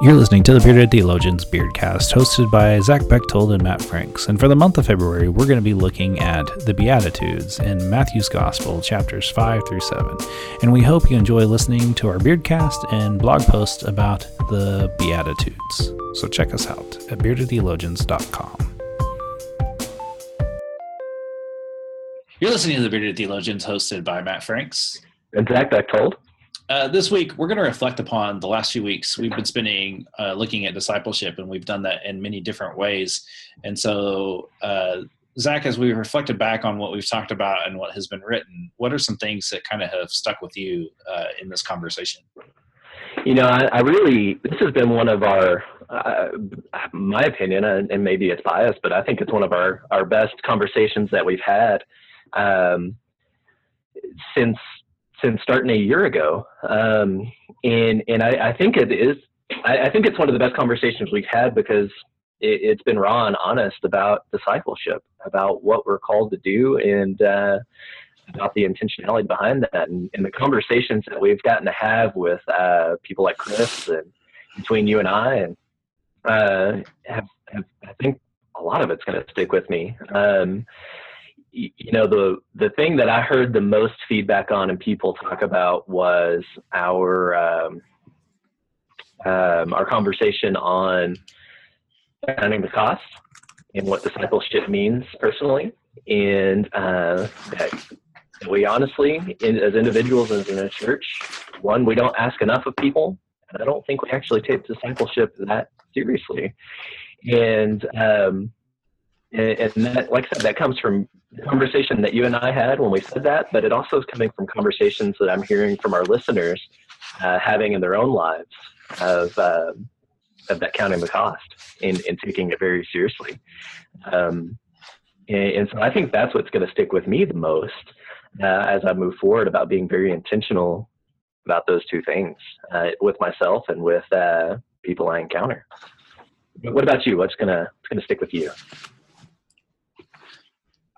You're listening to the Bearded Theologians Beardcast, hosted by Zach Bechtold and Matt Franks. And for the month of February, we're going to be looking at the Beatitudes in Matthew's Gospel, chapters 5 through 7. And we hope you enjoy listening to our Beardcast and blog posts about the Beatitudes. So check us out at beardedtheologians.com. You're listening to the Bearded Theologians, hosted by Matt Franks. And Zach Bechtold. Uh, this week, we're going to reflect upon the last few weeks. We've been spending uh, looking at discipleship, and we've done that in many different ways. And so, uh, Zach, as we reflected back on what we've talked about and what has been written, what are some things that kind of have stuck with you uh, in this conversation? You know, I, I, really, this has been one of our, uh, my opinion, and maybe it's biased, but I think it's one of our, our best conversations that we've had um, since since starting a year ago. Um, and and I, I, think it is. I, I, think it's one of the best conversations we've had because it, has been raw and honest about discipleship, about what we're called to do, and uh, about the intentionality behind that, and, and, the conversations that we've gotten to have with uh, people like Chris and between you and I, and uh, have, have, I think a lot of it's going to stick with me. Um, you know the the thing that I heard the most feedback on and people talk about was our um, um, our conversation on counting the cost and what discipleship means personally, and uh, that, we honestly, in, as individuals and in a church, one we don't ask enough of people, and I don't think we actually take discipleship that seriously, and um, and that, like I said, that comes from conversation that you and I had when we said that, but it also is coming from conversations that I'm hearing from our listeners uh, having in their own lives of, uh, of that counting the cost and, and taking it very seriously. Um, and, and, so I think that's what's going to stick with me the most uh, as I move forward about being very intentional about those two things uh, with myself and with uh, people I encounter. What about you? What's gonna what's gonna stick with you?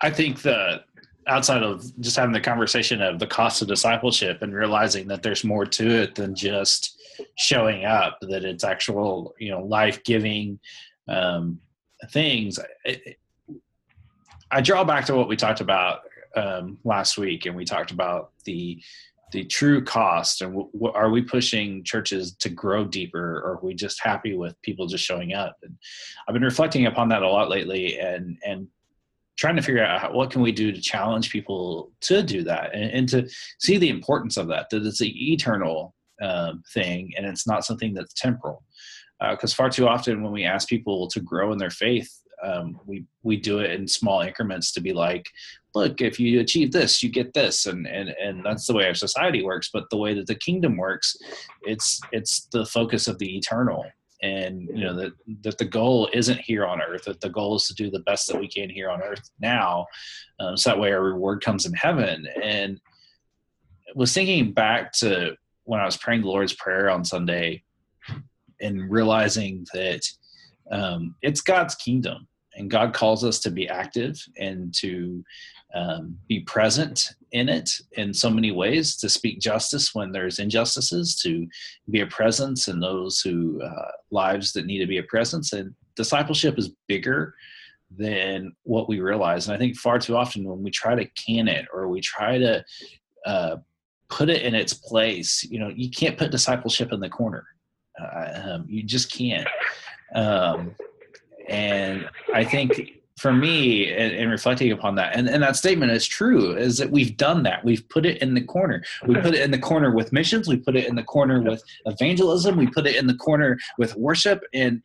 I think that outside of just having the conversation of the cost of discipleship and realizing that there's more to it than just showing up, that it's actual, you know, life giving um, things. It, I draw back to what we talked about um, last week, and we talked about the the true cost and w- w- are we pushing churches to grow deeper or are we just happy with people just showing up and i've been reflecting upon that a lot lately and and trying to figure out what can we do to challenge people to do that and, and to see the importance of that that it's an eternal um, thing and it's not something that's temporal. Because uh, far too often when we ask people to grow in their faith um, we we do it in small increments to be like look if you achieve this you get this and and and that's the way our society works but the way that the kingdom works it's it's the focus of the eternal and you know that that the goal isn't here on earth that the goal is to do the best that we can here on earth now um, so that way our reward comes in heaven. And was thinking back to when i was praying the lord's prayer on sunday and realizing that um, it's god's kingdom and god calls us to be active and to um, be present in it in so many ways to speak justice when there's injustices to be a presence in those who uh, lives that need to be a presence. And discipleship is bigger than what we realize. And i think far too often when we try to can it or we try to uh, put it in its place you know you can't put discipleship in the corner. Uh, um, you just can't. Um, and i think for me in, in, reflecting upon that and, and that statement is true is that we've done that. We've put it in the corner. We put it in the corner with missions. We put it in the corner with evangelism. We put it in the corner with worship. And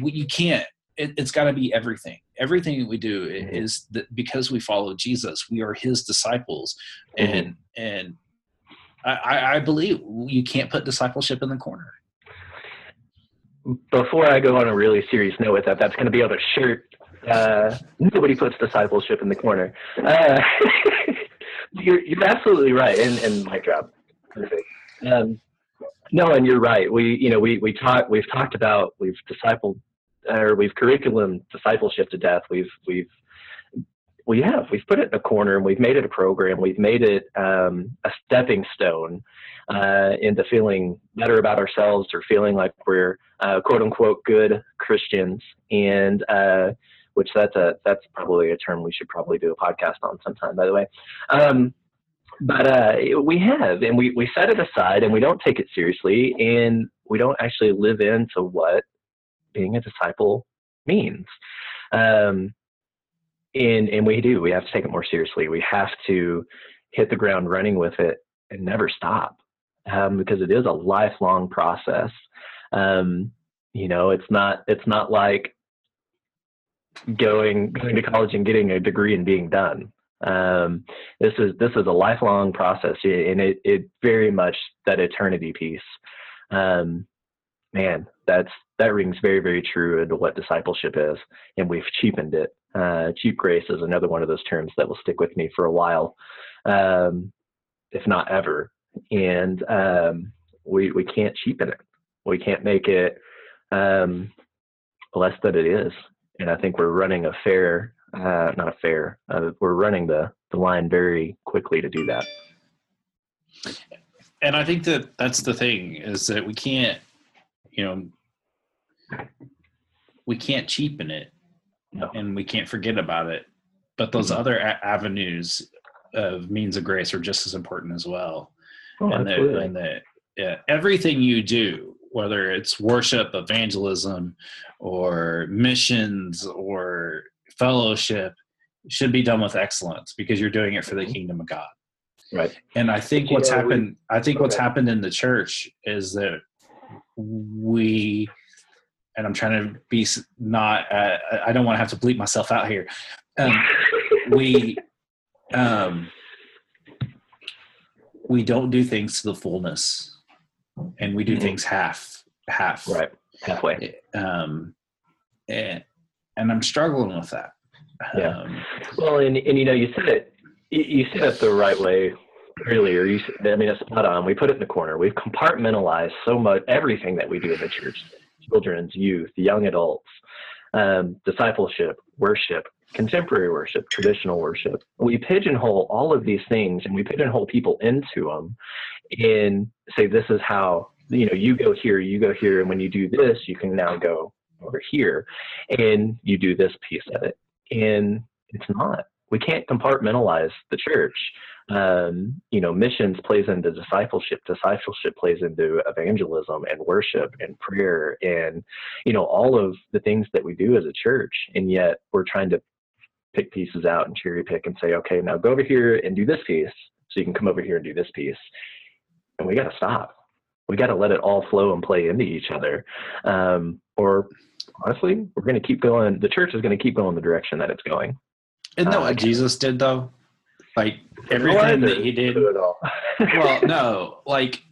we, you can't it, has got to be everything. Everything that we do mm-hmm. is that because we follow jesus we are his disciples. Mm-hmm. and and I, I believe you can't put discipleship in the corner before I go on a really serious note with that, that's going to be on a shirt uh, nobody puts discipleship in the corner. Uh, you're, you're absolutely right, and, and mic drop, perfect. Um, no, and you're right. We, you know, we we talk, we've talked about, we've discipled, or we've curriculum discipleship to death. We've we've we have. We've put it in a corner and we've made it a program. We've made it um, a stepping stone uh, into feeling better about ourselves or feeling like we're uh, quote unquote good Christians. And uh, which that's a that's probably a term we should probably do a podcast on sometime. By the way. Um, but uh, we have, and we, we set it aside, and we don't take it seriously, and we don't actually live into what being a disciple means. Um, and and we do. We have to take it more seriously. We have to hit the ground running with it and never stop um, because it is a lifelong process. Um, you know, it's not it's not like going going to college and getting a degree and being done. Um, this is this is a lifelong process, and it it very much that eternity piece. Um, man, that's that rings very very true into what discipleship is, and we've cheapened it. Uh, cheap grace is another one of those terms that will stick with me for a while, um, if not ever. And um, we we can't cheapen it. We can't make it um, less than it is. And I think we're running a fair, uh, not a fair. Uh, we're running the the line very quickly to do that. And I think that that's the thing is that we can't, you know, we can't cheapen it no. and we can't forget about it. But those mm-hmm. other a- avenues of means of grace are just as important as well. Oh, and the, and the, yeah, everything you do, whether it's worship, evangelism, or missions, or fellowship, should be done with excellence because you're doing it for the mm-hmm. kingdom of God. Right. And I think what's yeah, happened, we, I think okay. what's happened in the church is that we and I'm trying to be not. Uh, I don't want to have to bleep myself out here. Um, we um, we don't do things to the fullness, and we do mm-hmm. things half half right halfway. Um, and and I'm struggling with that. Yeah. Um, well, and and you know, you said it. You said it the right way earlier. You, I mean, it's spot on. We put it in the corner. We've compartmentalized so much everything that we do in the church children's youth, young adults, um, discipleship, worship, contemporary worship, traditional worship. We pigeonhole all of these things and we pigeonhole people into them and say, this is how, you know, you go here, you go here, and when you do this, you can now go over here and you do this piece of it. And it's not. We can't compartmentalize the church um, you know, missions plays into discipleship. Discipleship plays into evangelism and worship and prayer and, you know, all of the things that we do as a church. And yet we're trying to pick pieces out and cherry pick and say, okay, now go over here and do this piece so you can come over here and do this piece. And we got to stop. We got to let it all flow and play into each other. Um, or honestly, we're going to keep going. The church is going to keep going the direction that it's going. Isn't that uh, what Jesus did, though? Like everything that he did. well, no, like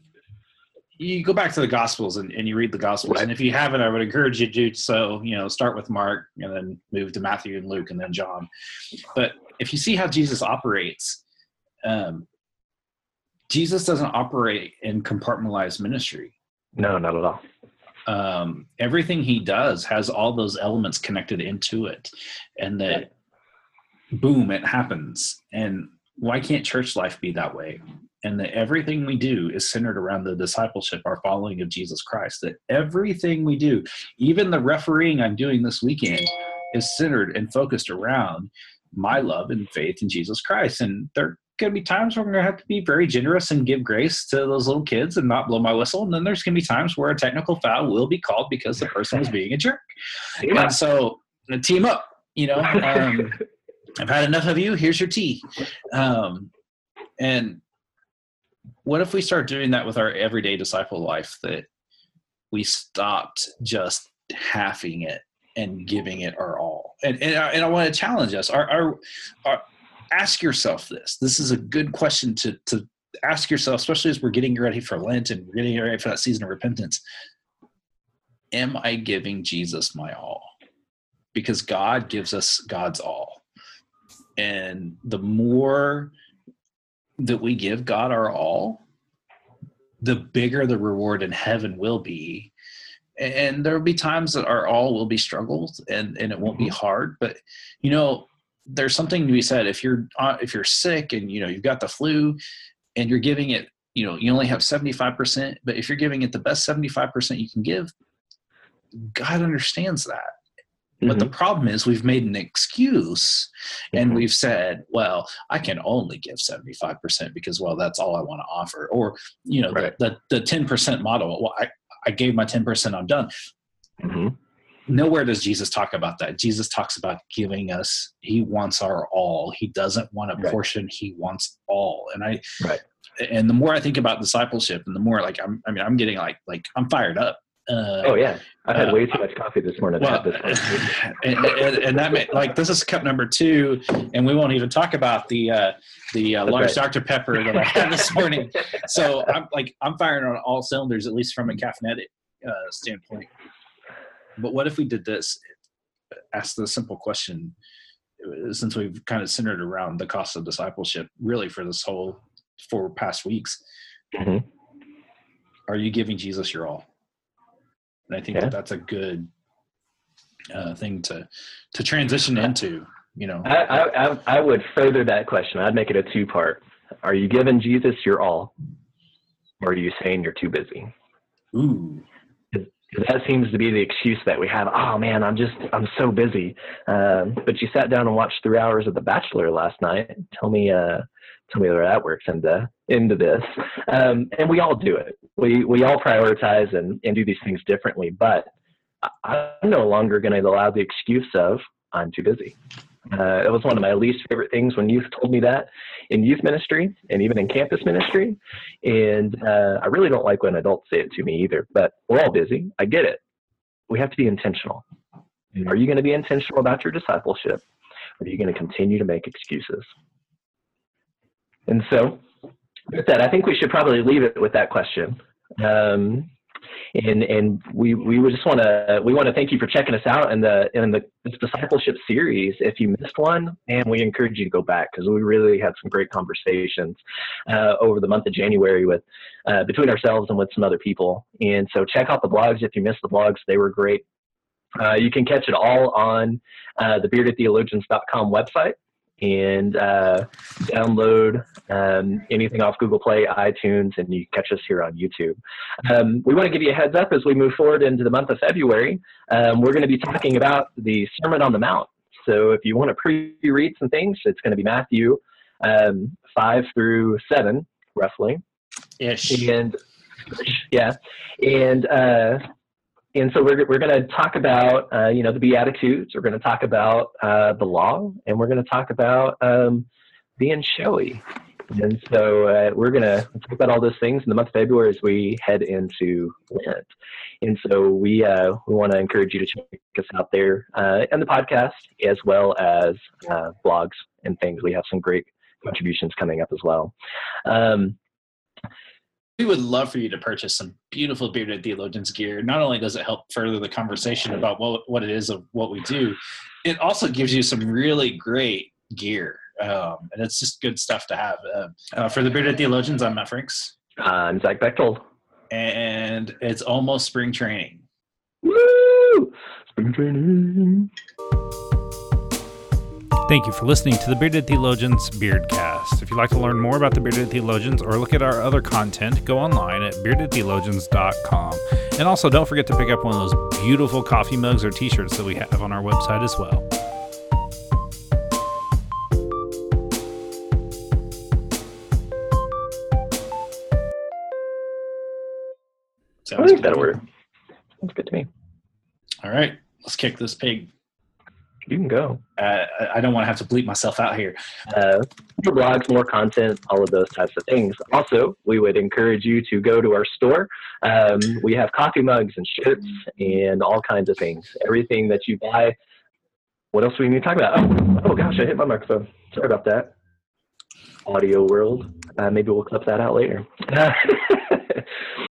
you go back to the Gospels and, and you read the Gospels, right. and if you haven't, I would encourage you to do so. You know, start with Mark and then move to Matthew and Luke and then John. But if you see how Jesus operates, um, Jesus doesn't operate in compartmentalized ministry. No, not at all. Um, everything he does has all those elements connected into it, and that boom, it happens. And why can't church life be that way? And that everything we do is centered around the discipleship, our following of Jesus Christ. That everything we do, even the refereeing I'm doing this weekend, is centered and focused around my love and faith in Jesus Christ. And there're going to be times where I'm going to have to be very generous and give grace to those little kids and not blow my whistle. And then there's going to be times where a technical foul will be called because the person was being a jerk. Yeah. And so, team up, you know. Um, I've had enough of you. Here's your T. Um, and what if we start doing that with our everyday disciple life? That we stopped just halving it and giving it our all. And and, and I want to challenge us. Our, our, our, ask yourself this. This is a good question to to ask yourself, especially as we're getting ready for Lent and we're getting ready for that season of repentance. Am I giving Jesus my all? Because God gives us God's all and the more that we give God our all, the bigger the reward in heaven will be. And there will be times that our all will be struggles and, and it won't be mm-hmm. hard. But, you know, there's something to be said if you're uh, if you're sick and you know you've got the flu and you're giving it you know you only have 75% but if you're giving it the best 75% you can give god understands that mm-hmm. but the mm-hmm. problem is we've made an excuse and mm-hmm. we've said well i can only give 75% because well that's all i want to offer or you know right. the, the, the 10% model well I, I gave my 10% i'm done mm-hmm nowhere does Jesus talk about that. Jesus talks about giving us, he wants our all. He doesn't want a right. portion, he wants all. And I right. and the more I think about discipleship and the more like I'm I mean I'm getting like like I'm fired up. Uh, oh yeah, I've had uh, way too much coffee this morning. Well, and, and, and, that may, like this is cup number two, and we won't even talk about the uh, the uh, large right. Dr Pepper that I had this morning. so I'm like I'm firing on all cylinders, at least from a caffeinated uh, standpoint. But what if we did this? Ask the simple question, since we've kind of centered around the cost of discipleship, really for this whole four past weeks. Mm-hmm. Are you giving Jesus your all? And I think yeah. that that's a good uh, thing to to transition into. You know, I, I I would further that question. I'd make it a two part. Are you giving Jesus your all, or are you saying you're too busy? Ooh, that seems to be the excuse that we have. Oh man, I'm just I'm so busy. Um, but you sat down and watched three hours of The Bachelor last night. Tell me, uh, tell me where that works into into this. Um, and we all do it. We we all prioritize and and do these things differently. But I'm no longer going to allow the excuse of I'm too busy. Uh, it was one of my least favorite things when youth told me that in youth ministry and even in campus ministry. And uh, I really don't like when adults say it to me either, but we're all busy. I get it. We have to be intentional. Are you going to be intentional about your discipleship? Or are you going to continue to make excuses? And so, with that, I think we should probably leave it with that question. Um, and and we we just want to we want to thank you for checking us out in the in the this discipleship series. If you missed one, and we encourage you to go back because we really had some great conversations uh, over the month of January with uh, between ourselves and with some other people. And so check out the blogs if you missed the blogs; they were great. Uh, you can catch it all on uh, the beardedtheologians.com website and uh, download um, anything off Google Play, iTunes, and you catch us here on YouTube. Um, we want to give you a heads up as we move forward into the month of February. Um, we're going to be talking about the Sermon on the Mount. So if you want to pre-read some things, it's going to be Matthew um, 5 through 7, roughly. Ish. And yeah, and uh, and so we're, we're going to talk about uh, you know the beatitudes. We're going to talk about uh, the law and we're going to talk about um, being showy. And so uh, we're going to talk about all those things in the month of february as we head into lent. And so we uh, we want to encourage you to check us out there uh, and the podcast as well as uh, blogs and things. We have some great contributions coming up as well. Um, we would love for you to purchase some beautiful bearded theologians gear. Not only does it help further the conversation about what, what it is of what we do it also gives you some really great gear um, and it's just good stuff to have. Uh, uh, for the bearded theologians i'm matt franks. I'm zach bechtold and it's almost spring training. Woo! spring training Thank you for listening to the Bearded Theologians Beardcast. If you'd like to learn more about the Bearded Theologians or look at our other content, go online at beardedtheologians.com. And also, don't forget to pick up one of those beautiful coffee mugs or t shirts that we have on our website as well. Sounds I think that'll work. Sounds good to me. All right, let's kick this pig. You can go. Uh, I don't want to have to bleep myself out here. Uh, more blogs, more content, all of those types of things. Also, we would encourage you to go to our store. Um, we have coffee mugs and shirts and all kinds of things. Everything that you buy. What else do we need to talk about? Oh, oh gosh, I hit my microphone. Sorry about that. Audio world. Uh, maybe we'll clip that out later.